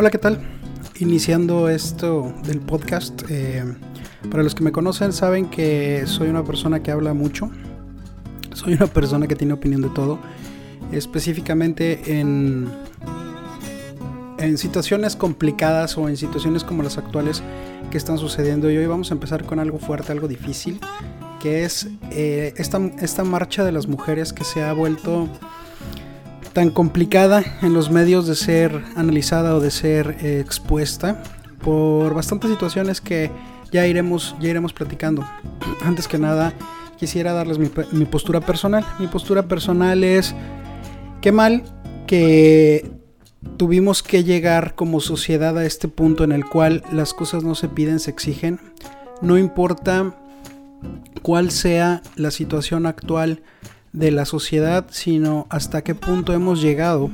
Hola, ¿qué tal? Iniciando esto del podcast, eh, para los que me conocen saben que soy una persona que habla mucho, soy una persona que tiene opinión de todo, específicamente en, en situaciones complicadas o en situaciones como las actuales que están sucediendo y hoy vamos a empezar con algo fuerte, algo difícil, que es eh, esta, esta marcha de las mujeres que se ha vuelto tan complicada en los medios de ser analizada o de ser eh, expuesta por bastantes situaciones que ya iremos, ya iremos platicando. Antes que nada, quisiera darles mi, mi postura personal. Mi postura personal es, qué mal que tuvimos que llegar como sociedad a este punto en el cual las cosas no se piden, se exigen. No importa cuál sea la situación actual de la sociedad, sino hasta qué punto hemos llegado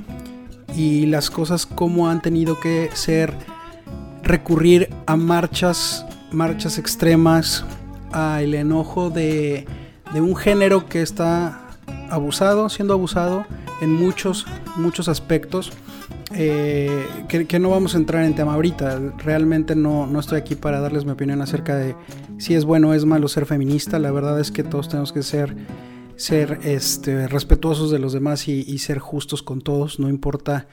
y las cosas como han tenido que ser recurrir a marchas, marchas extremas, al enojo de, un género que está abusado, siendo abusado en muchos, muchos aspectos. Eh, que, no vamos a entrar en tema ahorita. Realmente no, no estoy aquí para darles mi opinión acerca de si es bueno o es malo ser feminista. La verdad es que todos tenemos que ser ser este, respetuosos de los demás y, ser justos con todos, no importa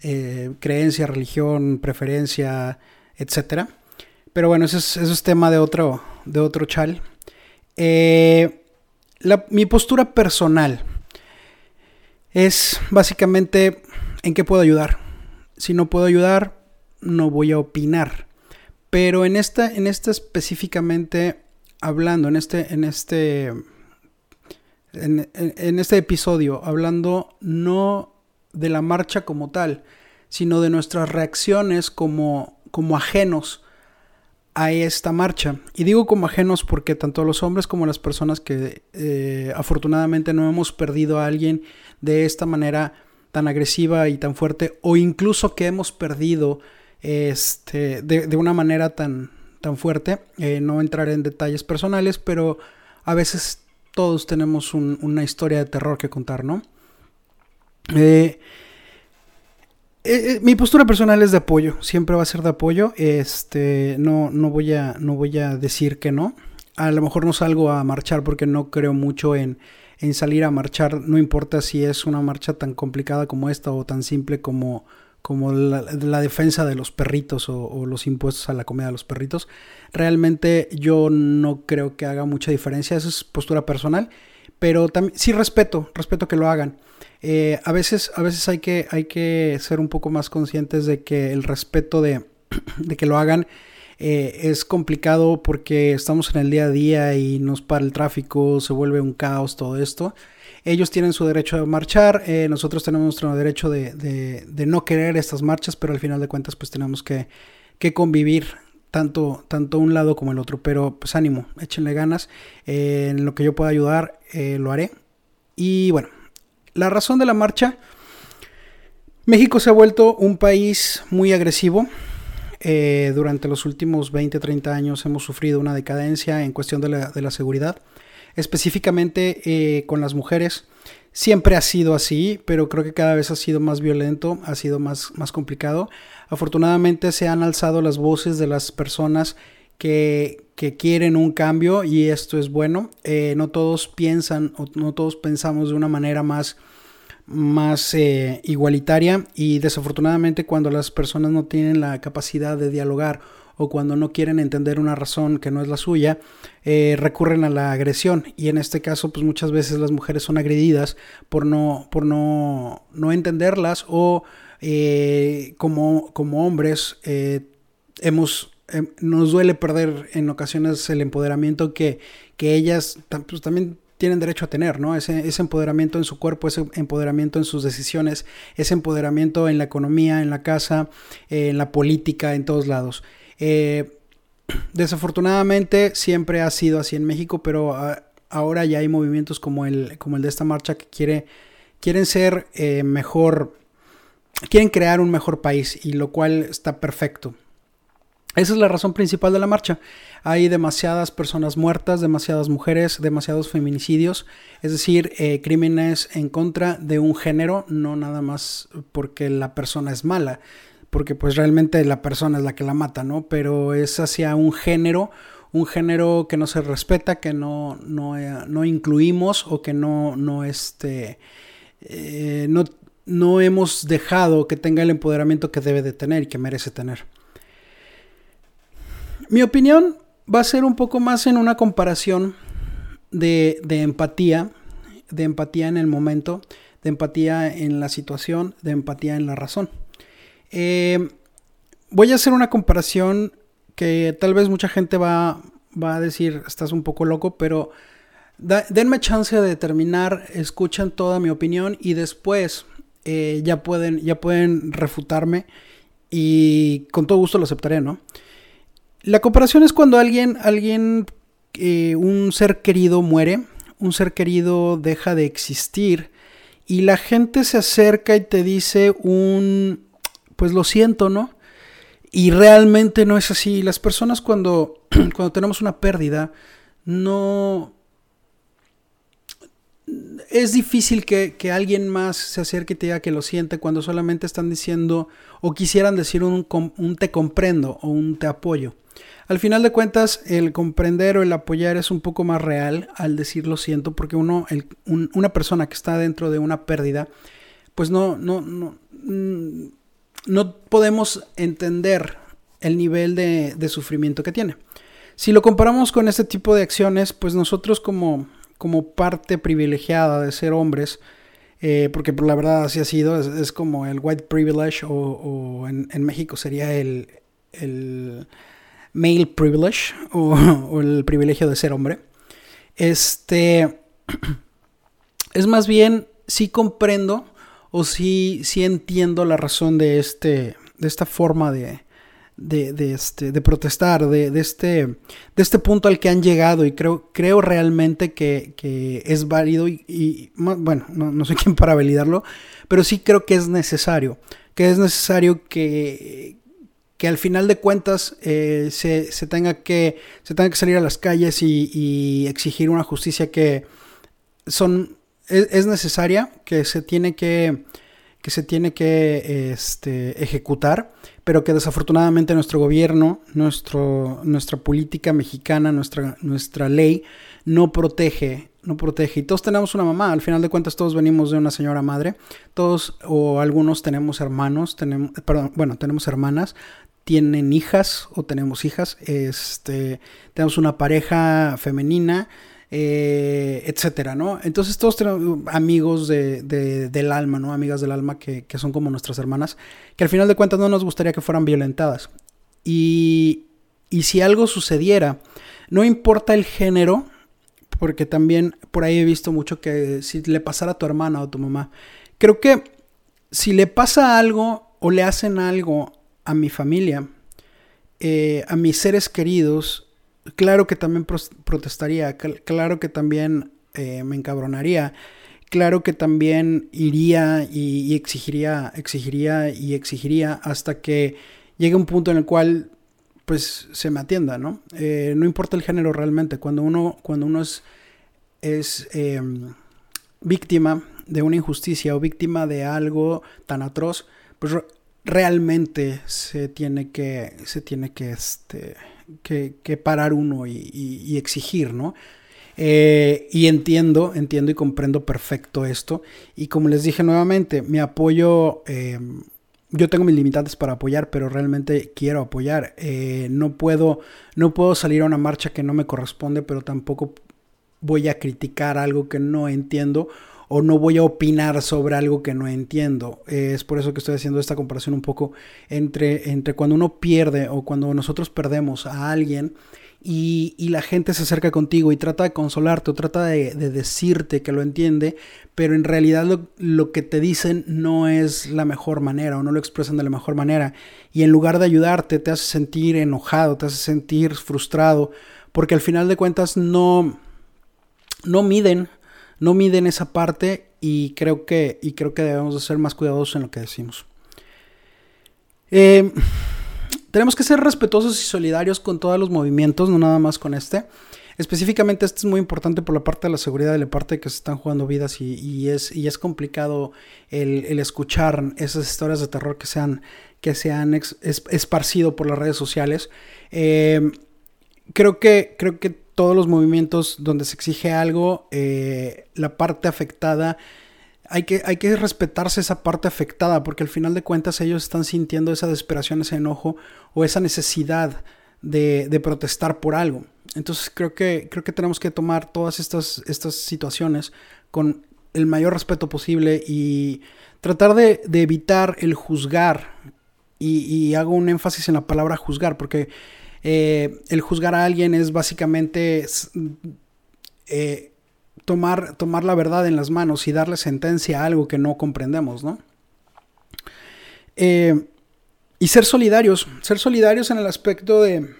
eh, creencia, religión, preferencia, etc. Pero bueno, eso es, tema de otro, de otro chal. Eh, mi postura personal es básicamente en qué puedo ayudar. Si no puedo ayudar, no voy a opinar. Pero en esta, en esta específicamente hablando, en este, en este en, este episodio, hablando no de la marcha como tal, sino de nuestras reacciones como, como ajenos a esta marcha. Y digo como ajenos porque tanto los hombres como las personas que eh, afortunadamente no hemos perdido a alguien de esta manera tan agresiva y tan fuerte, o incluso que hemos perdido este, de, una manera tan, tan fuerte, eh, no entrar en detalles personales, pero a veces todos tenemos una historia de terror que contar, ¿no? Eh, eh, eh, mi postura personal es de apoyo, siempre va a ser de apoyo. Este, no, no, voy a, no voy a decir que no. A lo mejor no salgo a marchar porque no creo mucho en, en salir a marchar, no importa si es una marcha tan complicada como esta o tan simple como, como la, defensa de los perritos o, los impuestos a la comida de los perritos. Realmente yo no creo que haga mucha diferencia, esa es postura personal, pero también sí respeto, respeto que lo hagan. Eh, a, veces, a veces hay que, hay que ser un poco más conscientes de que el respeto de, de que lo hagan eh, es complicado porque estamos en el día a día y nos para el tráfico, se vuelve un caos todo esto. Ellos tienen su derecho a marchar, eh, nosotros tenemos nuestro derecho de, no querer estas marchas, pero al final de cuentas pues tenemos que, convivir tanto, tanto un lado como el otro. Pero pues ánimo, échenle ganas. Eh, en lo que yo pueda ayudar, eh, lo haré. Y bueno, la razón de la marcha. México se ha vuelto un país muy agresivo. durante los últimos 20, 30 años hemos sufrido una decadencia en cuestión de de la seguridad específicamente eh, con las mujeres. Siempre ha sido así, pero creo que cada vez ha sido más violento, ha sido más, más complicado. Afortunadamente se han alzado las voces de las personas que, quieren un cambio y esto es bueno. Eh, no todos piensan o no todos pensamos de una manera más, más eh, igualitaria y desafortunadamente cuando las personas no tienen la capacidad de dialogar o cuando no quieren entender una razón que no es la suya, eh, recurren a la agresión. Y en este caso, pues muchas veces las mujeres son agredidas por no, por no, no entenderlas o eh, como, como hombres eh, hemos nos duele perder en ocasiones el empoderamiento que, que ellas pues, también tienen derecho a tener, ¿no? Ese, ese, empoderamiento en su cuerpo, ese empoderamiento en sus decisiones, ese empoderamiento en la economía, en la casa, en la política, en todos lados. Eh, desafortunadamente siempre ha sido así en México, pero ah, ahora ya hay movimientos como el, de esta marcha que quiere, quieren ser eh, mejor, quieren crear un mejor país y lo cual está perfecto. Esa es la razón principal de la marcha. Hay demasiadas personas muertas, demasiadas mujeres, demasiados feminicidios, es decir, eh, crímenes en contra de un género, no nada más porque la persona es mala, porque pues realmente la persona es la que la mata, ¿no? Pero es hacia un género, un género que no se respeta, que no, no, eh, no incluimos o que no, no, este, eh, no, no hemos dejado que tenga el empoderamiento que debe de tener y que merece tener. Mi opinión va a ser un poco más en una comparación de, de empatía, de empatía en el momento, de empatía en la situación, de empatía en la razón. Eh, voy a hacer una comparación que tal vez mucha gente va, va a decir, estás un poco loco, pero denme chance de terminar, escuchen toda mi opinión y después eh, ya, pueden, ya pueden refutarme y con todo gusto lo aceptaré, ¿no? La comparación es cuando alguien, alguien, eh, un ser querido muere, un ser querido deja de existir y la gente se acerca y te dice un, pues lo siento, ¿no? Y realmente no es así. Las personas cuando, cuando tenemos una pérdida, no... Es difícil que, alguien más se acerque y te diga que lo siente cuando solamente están diciendo o quisieran decir un, un te comprendo o un te apoyo. Al final de cuentas, el comprender o el apoyar es un poco más real al decir lo siento, porque uno, una persona que está dentro de una pérdida, pues no, no, no, mm, no podemos entender el nivel de, sufrimiento que tiene. Si lo comparamos con este tipo de acciones, pues nosotros como, como parte privilegiada de ser hombres, eh, porque por la verdad así ha sido, es, como el white privilege o, en, México sería el, el male privilege o, o, el privilegio de ser hombre. Este es más bien, sí comprendo o sí, sí entiendo la razón de, este, de esta forma de, de, este, de protestar, de, de, este, de este punto al que han llegado y creo, creo realmente que, que es válido y, bueno, no, sé quién para validarlo, pero sí creo que es necesario, que es necesario que, que al final de cuentas eh, se, se, tenga que, se tenga que salir a las calles y, y exigir una justicia que son es, necesaria, que se tiene que, que, se tiene que este, ejecutar, pero que desafortunadamente nuestro gobierno, nuestro, nuestra política mexicana, nuestra, nuestra ley no protege, no protege. Y todos tenemos una mamá, al final de cuentas todos venimos de una señora madre, todos o algunos tenemos hermanos, tenemos, perdón, bueno, tenemos hermanas, tienen hijas o tenemos hijas, este, tenemos una pareja femenina, eh, etcétera, ¿no? Entonces todos tenemos amigos de, del alma, ¿no? Amigas del alma que, son como nuestras hermanas, que al final de cuentas no nos gustaría que fueran violentadas. Y, y si algo sucediera, no importa el género, porque también por ahí he visto mucho que si le pasara a tu hermana o a tu mamá, creo que si le pasa algo o le hacen algo a mi familia, eh, a mis seres queridos, claro que también protestaría, claro que también eh, me encabronaría, claro que también iría y, exigiría, exigiría y exigiría hasta que llegue un punto en el cual pues se me atienda, ¿no? Eh, no importa el género realmente, cuando uno, cuando uno es, es em, víctima de una injusticia o víctima de algo tan atroz, pues realmente se tiene que, se tiene que, este, que, parar uno y, exigir, ¿no? Eh, y entiendo, entiendo y comprendo perfecto esto. Y como les dije nuevamente, mi apoyo, eh, yo tengo mis limitantes para apoyar, pero realmente quiero apoyar. Eh, no, puedo, no puedo salir a una marcha que no me corresponde, pero tampoco voy a criticar algo que no entiendo o no voy a opinar sobre algo que no entiendo. es por eso que estoy haciendo esta comparación un poco entre, entre cuando uno pierde o cuando nosotros perdemos a alguien y, la gente se acerca contigo y trata de consolarte o trata de, decirte que lo entiende, pero en realidad lo, lo, que te dicen no es la mejor manera o no lo expresan de la mejor manera. Y en lugar de ayudarte te hace sentir enojado, te hace sentir frustrado, porque al final de cuentas no, no miden no miden esa parte y creo que, y creo que debemos de ser más cuidadosos en lo que decimos. Eh, tenemos que ser respetuosos y solidarios con todos los movimientos, no nada más con este. Específicamente este es muy importante por la parte de la seguridad y la parte de que se están jugando vidas y, es, y es complicado el, escuchar esas historias de terror que se han, que se han esparcido por las redes sociales. Eh, creo, que, creo que todos los movimientos donde se exige algo, eh, la parte afectada, hay que, hay que respetarse esa parte afectada, porque al final de cuentas ellos están sintiendo esa desesperación, ese enojo o esa necesidad de, de protestar por algo. Entonces creo que, creo que tenemos que tomar todas estas, estas situaciones con el mayor respeto posible y tratar de, de evitar el juzgar. Y, y, hago un énfasis en la palabra juzgar, porque eh, el juzgar a alguien es básicamente eh, tomar, tomar la verdad en las manos y darle sentencia a algo que no comprendemos, ¿no? Eh, y ser solidarios, ser solidarios en el aspecto de,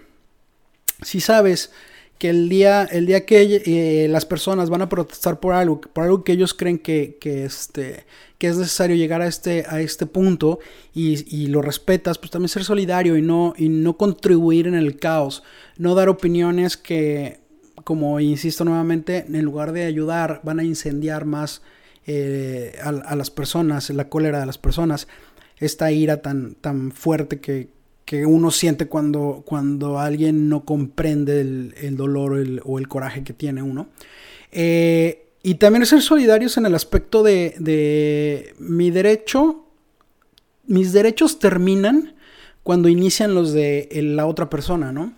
si sabes que el día, el día que eh, las personas van a protestar por algo, por algo que ellos creen que, que, este, que es necesario llegar a este, a este punto y, y, lo respetas, pues también ser solidario y no, y no contribuir en el caos, no dar opiniones que, como insisto nuevamente, en lugar de ayudar, van a incendiar más eh, a, a, las personas, la cólera de las personas, esta ira tan, tan fuerte que, que uno siente cuando, cuando alguien no comprende el, dolor o el, coraje que tiene uno. Eh, y también ser solidarios en el aspecto de, mi derecho, mis derechos terminan cuando inician los de la otra persona, ¿no?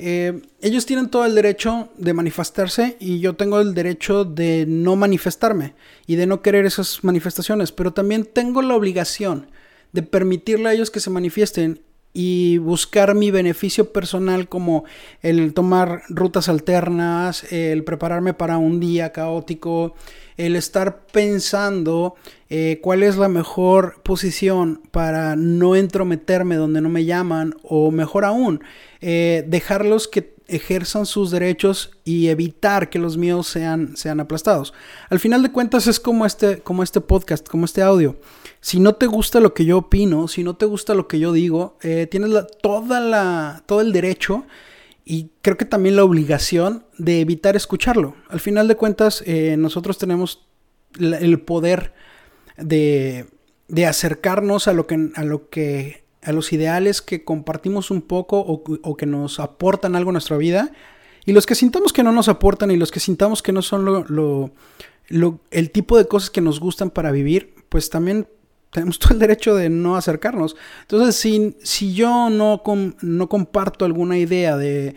Eh, ellos tienen todo el derecho de manifestarse y yo tengo el derecho de no manifestarme y de no querer esas manifestaciones, pero también tengo la obligación de permitirle a ellos que se manifiesten y buscar mi beneficio personal como el tomar rutas alternas, el prepararme para un día caótico, el estar pensando eh, cuál es la mejor posición para no entrometerme donde no me llaman o mejor aún, eh, dejarlos que ejerzan sus derechos y evitar que los míos sean, sean aplastados. Al final de cuentas es como este, como este podcast, como este audio. Si no te gusta lo que yo opino, si no te gusta lo que yo digo, eh, tienes toda la, todo el derecho y creo que también la obligación de evitar escucharlo. Al final de cuentas, eh, nosotros tenemos el poder de, de acercarnos a lo que, a lo que a los ideales que compartimos un poco o, que nos aportan algo a nuestra vida y los que sintamos que no nos aportan y los que sintamos que no son lo, el tipo de cosas que nos gustan para vivir, pues también tenemos todo el derecho de no acercarnos. Entonces, si, si yo no, no comparto alguna idea de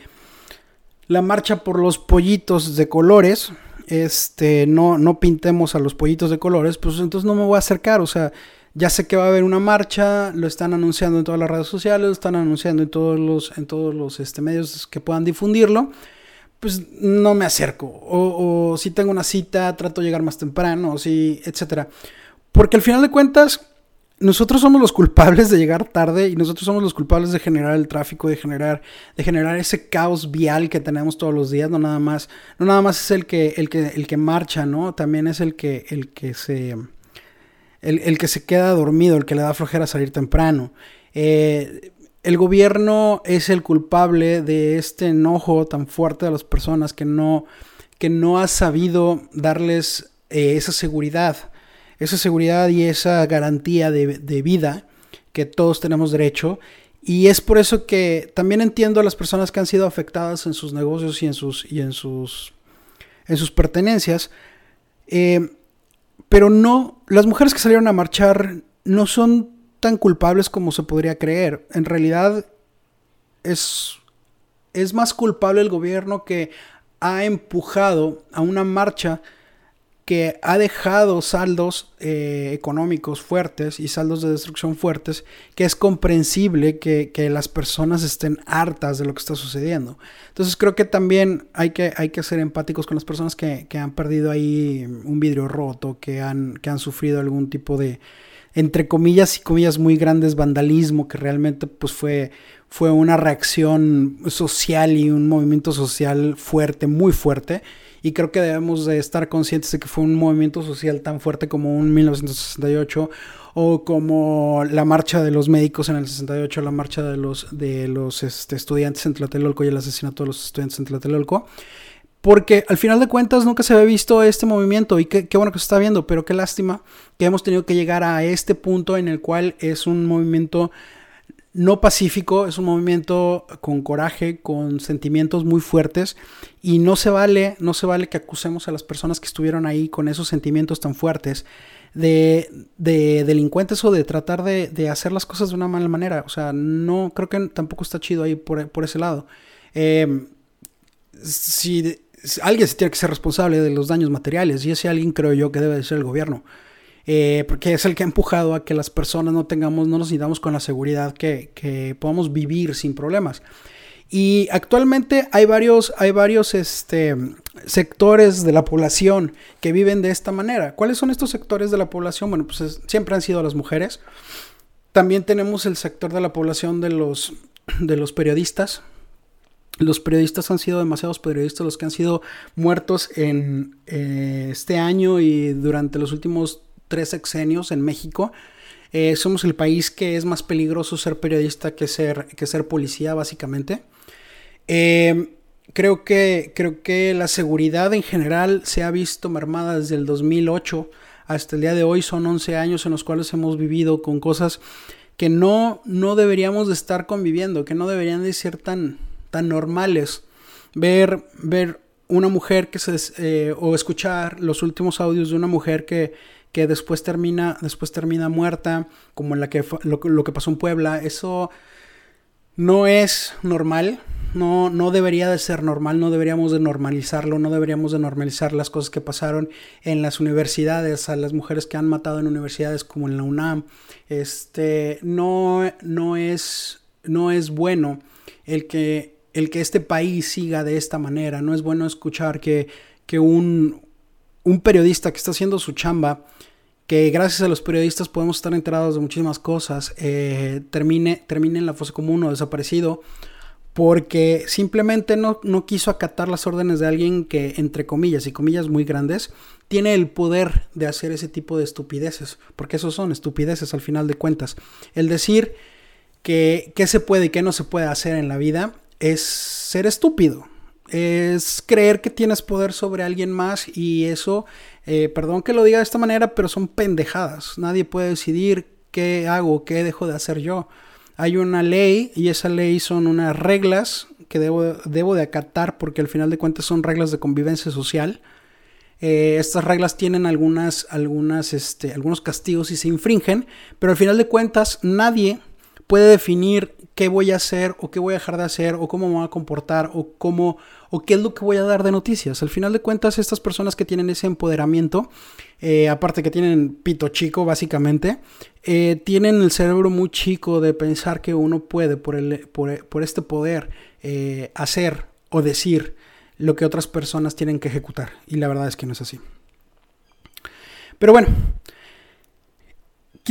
la marcha por los pollitos de colores, este, no, no pintemos a los pollitos de colores, pues entonces no me voy a acercar, o sea, ya sé que va a haber una marcha, lo están anunciando en todas las redes sociales, lo están anunciando en todos los, en todos los este, medios que puedan difundirlo. Pues no me acerco. O, si tengo una cita, trato de llegar más temprano, o si, etcétera. Porque al final de cuentas, nosotros somos los culpables de llegar tarde y nosotros somos los culpables de generar el tráfico, de generar, de generar ese caos vial que tenemos todos los días. No nada más, no nada más es el que, el que, el que marcha, ¿no? También es el que, el que se el, que se queda dormido, el que le da flojera salir temprano. Eh, el gobierno es el culpable de este enojo tan fuerte de las personas que no, que no ha sabido darles eh, esa seguridad, esa seguridad y esa garantía de, vida que todos tenemos derecho. Y es por eso que también entiendo a las personas que han sido afectadas en sus negocios y en sus, y en sus, en sus pertenencias. Eh, pero no, las mujeres que salieron a marchar no son tan culpables como se podría creer. En realidad es, es más culpable el gobierno que ha empujado a una marcha que ha dejado saldos eh, económicos fuertes y saldos de destrucción fuertes, que es comprensible que, las personas estén hartas de lo que está sucediendo. Entonces creo que también hay que, hay que ser empáticos con las personas que, han perdido ahí un vidrio roto, que han, que han sufrido algún tipo de, entre comillas y comillas muy grandes, vandalismo, que realmente pues fue, fue una reacción social y un movimiento social fuerte, muy fuerte y creo que debemos de estar conscientes de que fue un movimiento social tan fuerte como un 1968 o como la marcha de los médicos en el 68, la marcha de los, de los este, estudiantes en Tlatelolco y el asesinato de los estudiantes en Tlatelolco. Porque al final de cuentas nunca se había visto este movimiento y qué, qué, bueno que se está viendo, pero qué lástima que hemos tenido que llegar a este punto en el cual es un movimiento no pacífico, es un movimiento con coraje, con sentimientos muy fuertes y no se vale, no se vale que acusemos a las personas que estuvieron ahí con esos sentimientos tan fuertes de, delincuentes o de tratar de, hacer las cosas de una mala manera. O sea, no creo que tampoco está chido ahí por, ese lado. Eh, si, alguien se tiene que ser responsable de los daños materiales y ese alguien creo yo que debe ser el gobierno. Eh, porque es el que ha empujado a que las personas no tengamos, no nos sintamos con la seguridad que, que podamos vivir sin problemas. Y actualmente hay varios, hay varios este, sectores de la población que viven de esta manera. ¿Cuáles son estos sectores de la población? Bueno, pues siempre han sido las mujeres. También tenemos el sector de la población de los, de los periodistas. Los periodistas han sido demasiados periodistas los que han sido muertos en eh, este año y durante los últimos tres sexenios en México. Eh, somos el país que es más peligroso ser periodista que ser, que ser policía, básicamente. Eh, creo, que, creo que la seguridad en general se ha visto mermada desde el 2008 hasta el día de hoy. Son 11 años en los cuales hemos vivido con cosas que no, no deberíamos de estar conviviendo, que no deberían de ser tan, tan normales. Ver, ver una mujer que se... Eh, o escuchar los últimos audios de una mujer que que después termina, después termina muerta, como la que, lo, lo que pasó en Puebla, eso no es normal, no, no debería de ser normal, no deberíamos de normalizarlo, no deberíamos de normalizar las cosas que pasaron en las universidades, a las mujeres que han matado en universidades como en la UNAM. Este, no, no, es, no es bueno el que, el que este país siga de esta manera, no es bueno escuchar que, que un, un periodista que está haciendo su chamba, que gracias a los periodistas podemos estar enterados de muchísimas cosas, eh, termine, termine en la fosa común o desaparecido, porque simplemente no, no, quiso acatar las órdenes de alguien que, entre comillas y comillas muy grandes, tiene el poder de hacer ese tipo de estupideces, porque esos son estupideces al final de cuentas. El decir que qué se puede y qué no se puede hacer en la vida es ser estúpido es creer que tienes poder sobre alguien más y eso, eh, perdón que lo diga de esta manera, pero son pendejadas. Nadie puede decidir qué hago, qué dejo de hacer yo. Hay una ley y esa ley son unas reglas que debo, debo de acatar porque al final de cuentas son reglas de convivencia social. Eh, estas reglas tienen algunas, algunas, este, algunos castigos si se infringen, pero al final de cuentas nadie puede definir qué voy a hacer o qué voy a dejar de hacer o cómo me voy a comportar o cómo o qué es lo que voy a dar de noticias. Al final de cuentas, estas personas que tienen ese empoderamiento, eh, aparte que tienen pito chico básicamente, eh, tienen el cerebro muy chico de pensar que uno puede por, el, por, este poder eh, hacer o decir lo que otras personas tienen que ejecutar. Y la verdad es que no es así. Pero bueno,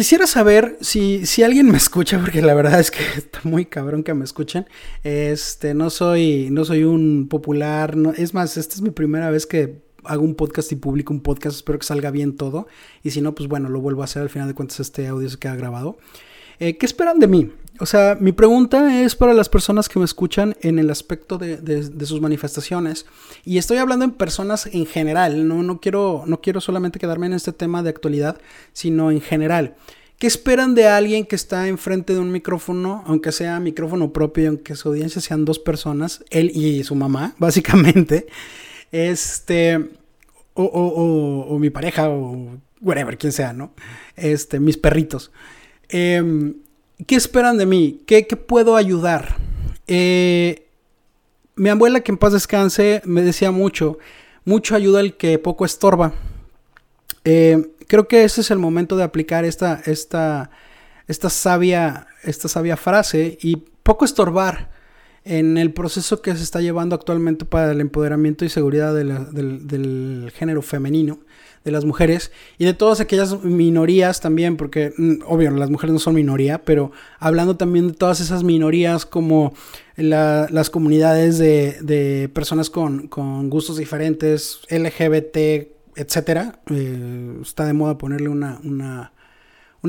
Quisiera saber si, si, alguien me escucha, porque la verdad es que está muy cabrón que me escuchen. Este, no soy, no soy un popular, no, es más, esta es mi primera vez que hago un podcast y publico un podcast, espero que salga bien todo. Y si no, pues bueno, lo vuelvo a hacer, al final de cuentas este audio se queda grabado. Eh, ¿Qué esperan de mí? O sea, mi pregunta es para las personas que me escuchan en el aspecto de, sus manifestaciones. Y estoy hablando en personas en general, ¿no? No, quiero, no quiero solamente quedarme en este tema de actualidad, sino en general. ¿Qué esperan de alguien que está enfrente de un micrófono, aunque sea micrófono propio y aunque su audiencia sean dos personas, él y su mamá, básicamente? Este, o, o, o mi pareja, o whatever, quien sea, ¿no? Este, mis perritos. Eh, ¿Qué esperan de mí? ¿Qué, puedo ayudar? Eh, mi abuela, que en paz descanse, me decía mucho, mucho ayuda el que poco estorba. Eh, creo que ese es el momento de aplicar esta, esta, esta, sabia, esta sabia frase y poco estorbar en el proceso que se está llevando actualmente para el empoderamiento y seguridad del género femenino de las mujeres y de todas aquellas minorías también, porque mm, obvio las mujeres no son minoría, pero hablando también de todas esas minorías como las comunidades de, personas con, gustos diferentes, LGBT, etcétera. Eh, está de moda ponerle una, una,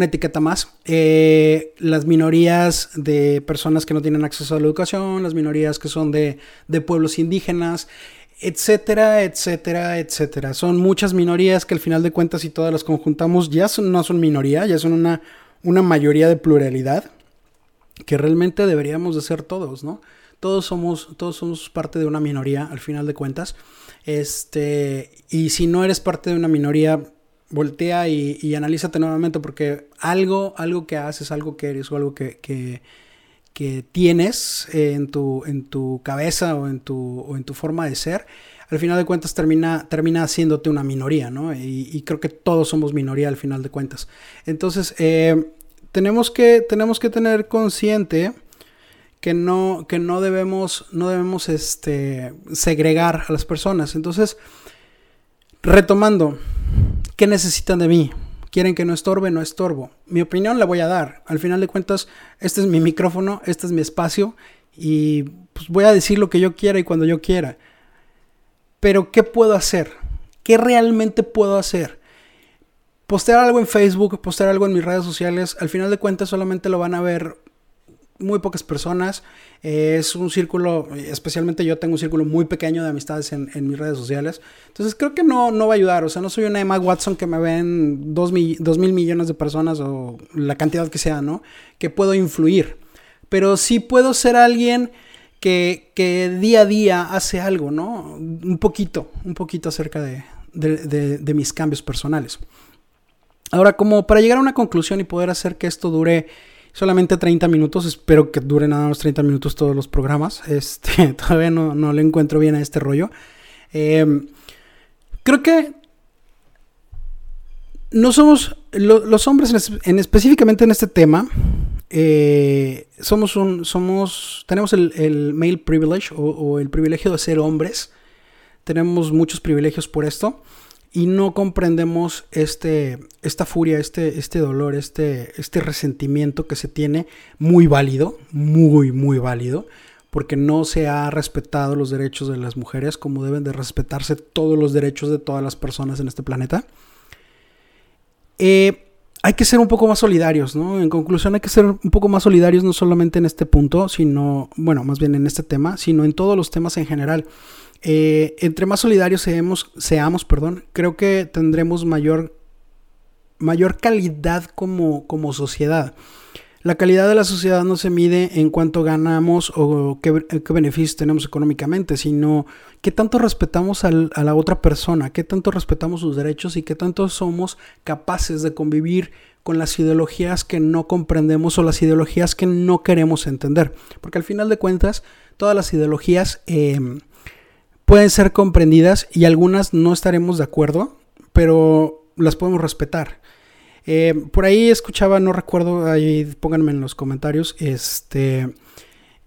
etiqueta más. Eh, las minorías de personas que no tienen acceso a la educación, las minorías que son de, de pueblos indígenas, etcétera, etcétera, etcétera. Son muchas minorías que al final de cuentas, si todas las conjuntamos, ya no son minoría, ya son una, una mayoría de pluralidad. que realmente deberíamos de ser todos, ¿no? Todos somos, todos somos parte de una minoría, al final de cuentas. Este, y si no eres parte de una minoría, voltea y, analízate nuevamente, porque algo, algo que haces, algo que eres o algo que, que, tienes en tu, en tu cabeza o en tu, o en tu forma de ser, al final de cuentas termina, termina haciéndote una minoría, ¿no? Y, creo que todos somos minoría al final de cuentas. Entonces, eh, tenemos, que, tenemos que tener consciente que no, que no debemos, no debemos este, segregar a las personas. Entonces, retomando, ¿qué necesitan de mí? ¿Quieren que no estorbe? No estorbo. Mi opinión la voy a dar. Al final de cuentas, este es mi micrófono, este es mi espacio y pues, voy a decir lo que yo quiera y cuando yo quiera. Pero, ¿qué puedo hacer? ¿Qué realmente puedo hacer? Postear algo en Facebook, postear algo en mis redes sociales, al final de cuentas solamente lo van a ver muy pocas personas. es un círculo, especialmente yo tengo un círculo muy pequeño de amistades en, mis redes sociales. Entonces creo que no, no va a ayudar. O sea, no soy una Emma Watson que me ven dos, mil millones de personas o la cantidad que sea, ¿no? Que puedo influir. Pero sí puedo ser alguien que, día a día hace algo, ¿no? Un poquito, un poquito acerca de, mis cambios personales. Ahora, como para llegar a una conclusión y poder hacer que esto dure solamente 30 minutos, espero que dure nada más 30 minutos todos los programas, este, todavía no, le encuentro bien a este rollo. Em, creo que no somos, los hombres en, específicamente en este tema, eh, somos un, somos, tenemos el, male privilege o, el privilegio de ser hombres. Tenemos muchos privilegios por esto y no comprendemos este, esta furia, este, este dolor, este, este resentimiento que se tiene muy válido, muy, muy válido, porque no se ha respetado los derechos de las mujeres como deben de respetarse todos los derechos de todas las personas en este planeta. Eh, hay que ser un poco más solidarios, ¿no? En conclusión, hay que ser un poco más solidarios no solamente en este punto, sino, bueno, más bien en este tema, sino en todos los temas en general. Eh, entre más solidarios seamos, seamos, perdón, creo que tendremos mayor, mayor calidad como, como sociedad. La calidad de la sociedad no se mide en cuánto ganamos o qué, beneficios tenemos económicamente, sino qué tanto respetamos a la otra persona, qué tanto respetamos sus derechos y qué tanto somos capaces de convivir con las ideologías que no comprendemos o las ideologías que no queremos entender. Porque al final de cuentas, todas las ideologías em, pueden ser comprendidas y algunas no estaremos de acuerdo, pero las podemos respetar. Eh, por ahí escuchaba, no recuerdo, ahí pónganme en los comentarios, este,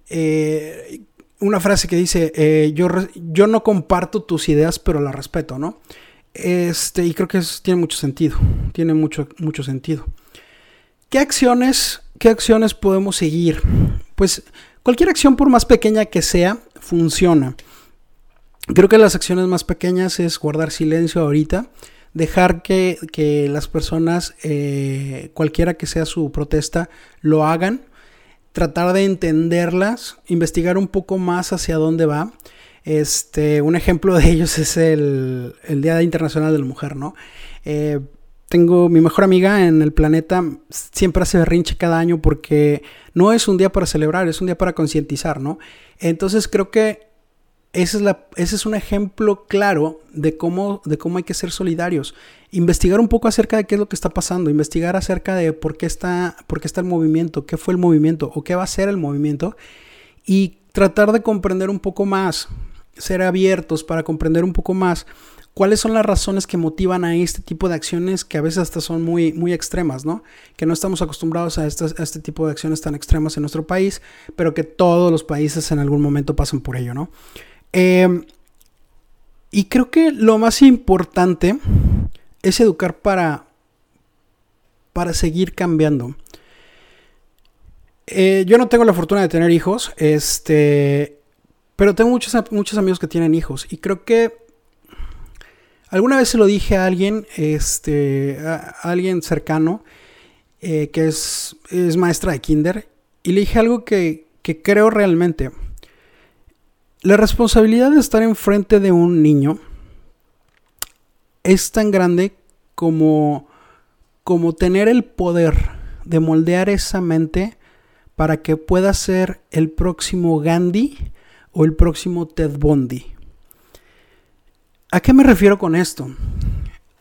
eh, una frase que dice, eh, yo, yo no comparto tus ideas, pero las respeto, ¿no? Este, y creo que eso tiene mucho sentido, tiene mucho, mucho sentido. ¿Qué acciones, ¿Qué acciones podemos seguir? Pues cualquier acción, por más pequeña que sea, funciona. Creo que las acciones más pequeñas es guardar silencio ahorita dejar que, las personas, eh, cualquiera que sea su protesta, lo hagan, tratar de entenderlas, investigar un poco más hacia dónde va. Este, un ejemplo de ellos es el, Día Internacional de la Mujer, ¿no? Eh, tengo mi mejor amiga en el planeta, siempre hace berrinche cada año porque no es un día para celebrar, es un día para concientizar, ¿no? Entonces creo que ese es, la, ese es un ejemplo claro de cómo, de cómo hay que ser solidarios. Investigar un poco acerca de qué es lo que está pasando, investigar acerca de por qué está, por qué está el movimiento, qué fue el movimiento o qué va a ser el movimiento y tratar de comprender un poco más, ser abiertos para comprender un poco más cuáles son las razones que motivan a este tipo de acciones que a veces hasta son muy, muy extremas, ¿no? Que no estamos acostumbrados a, este tipo de acciones tan extremas en nuestro país, pero que todos los países en algún momento pasan por ello, ¿no? Em, y creo que lo más importante es educar para, para seguir cambiando. Eh, yo no tengo la fortuna de tener hijos, este, pero tengo muchos, muchos amigos que tienen hijos y creo que alguna vez se lo dije a alguien, este, a alguien cercano eh, que es, es, maestra de kinder y le dije algo que, que creo realmente. La responsabilidad de estar enfrente de un niño es tan grande como, como tener el poder de moldear esa mente para que pueda ser el próximo Gandhi o el próximo Ted Bundy. ¿A qué me refiero con esto?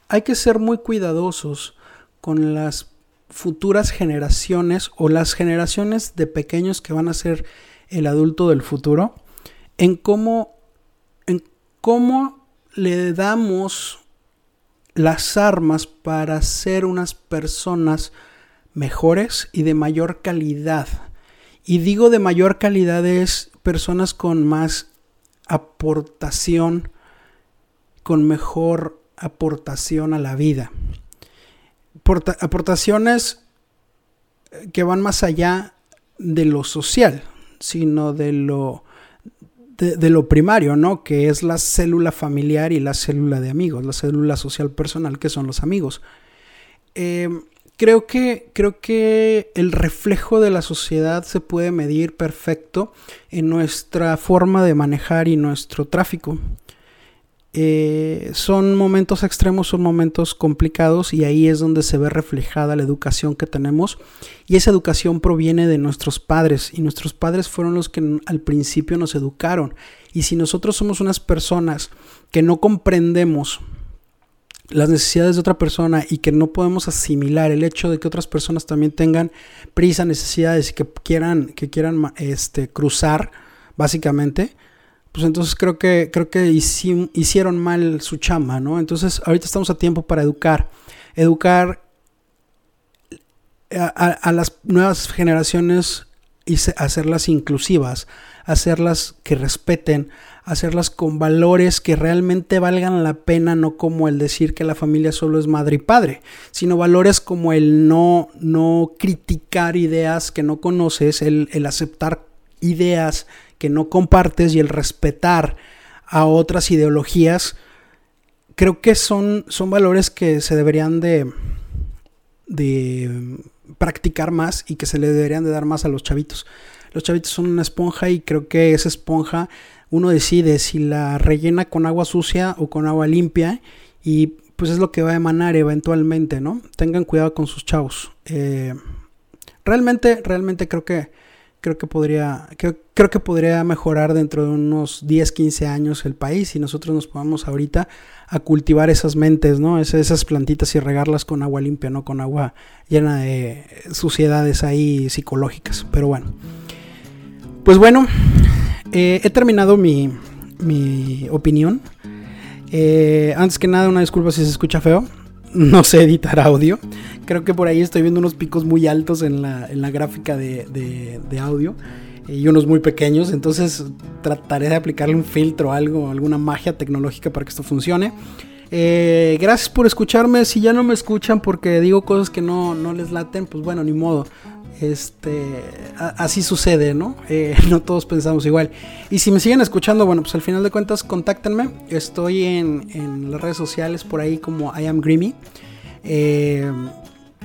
Hay que ser muy cuidadosos con las futuras generaciones o las generaciones de pequeños que van a ser el adulto del futuro en cómo, en cómo le damos las armas para ser unas personas mejores y de mayor calidad. Y digo de mayor calidad es personas con más aportación, con mejor aportación a la vida. aportaciones que van más allá de lo social, sino de lo, de, lo primario, ¿no? Que es la célula familiar y la célula de amigos, la célula social personal, que son los amigos. Eh, creo que, creo que el reflejo de la sociedad se puede medir perfecto en nuestra forma de manejar y nuestro tráfico. Eh, son momentos extremos, son momentos complicados y ahí es donde se ve reflejada la educación que tenemos. Y esa educación proviene de nuestros padres y nuestros padres fueron los que al principio nos educaron. Y si nosotros somos unas personas que no comprendemos las necesidades de otra persona y que no podemos asimilar el hecho de que otras personas también tengan prisa, necesidades y que quieran, que quieran este, cruzar, básicamente, pues entonces creo que, creo que hicieron mal su chamba, ¿no? Entonces ahorita estamos a tiempo para educar, educar a, las nuevas generaciones y hacerlas inclusivas, hacerlas que respeten, hacerlas con valores que realmente valgan la pena, no como el decir que la familia solo es madre y padre, sino valores como el no, no criticar ideas que no conoces, el, el aceptar ideas que no compartes y el respetar a otras ideologías, creo que son, son valores que se deberían de, de practicar más y que se le deberían de dar más a los chavitos. Los chavitos son una esponja y creo que esa esponja uno decide si la rellena con agua sucia o con agua limpia y pues es lo que va a emanar eventualmente, ¿no? Tengan cuidado con sus chavos. Eh, realmente, realmente creo que creo que podría creo, creo, que podría mejorar dentro de unos 10, 15 años el país y nosotros nos podamos ahorita a cultivar esas mentes, ¿no? esas plantitas y regarlas con agua limpia, no con agua llena de suciedades ahí psicológicas. Pero bueno. Pues bueno, eh, he terminado mi, mi opinión. Eh, antes que nada, una disculpa si se escucha feo. No sé editar audio. Creo que por ahí estoy viendo unos picos muy altos en la, en la gráfica de, de, audio y unos muy pequeños. Entonces trataré de aplicarle un filtro, algo, alguna magia tecnológica para que esto funcione. Eh, gracias por escucharme. Si ya no me escuchan porque digo cosas que no, no les laten, pues bueno, ni modo. Este, así sucede, ¿no? Eh, no todos pensamos igual. Y si me siguen escuchando, bueno, pues al final de cuentas, contáctenme. Estoy en, las redes sociales por ahí como I am Greamy. Eh,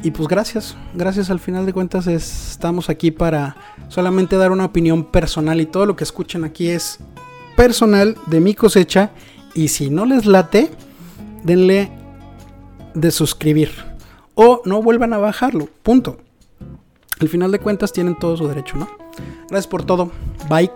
y pues gracias, gracias al final de cuentas estamos aquí para solamente dar una opinión personal y todo lo que escuchen aquí es personal de mi cosecha y si no les late, denle de suscribir o no vuelvan a bajarlo, punto. Al final de cuentas tienen todo su derecho, ¿no? Gracias por todo. Bye.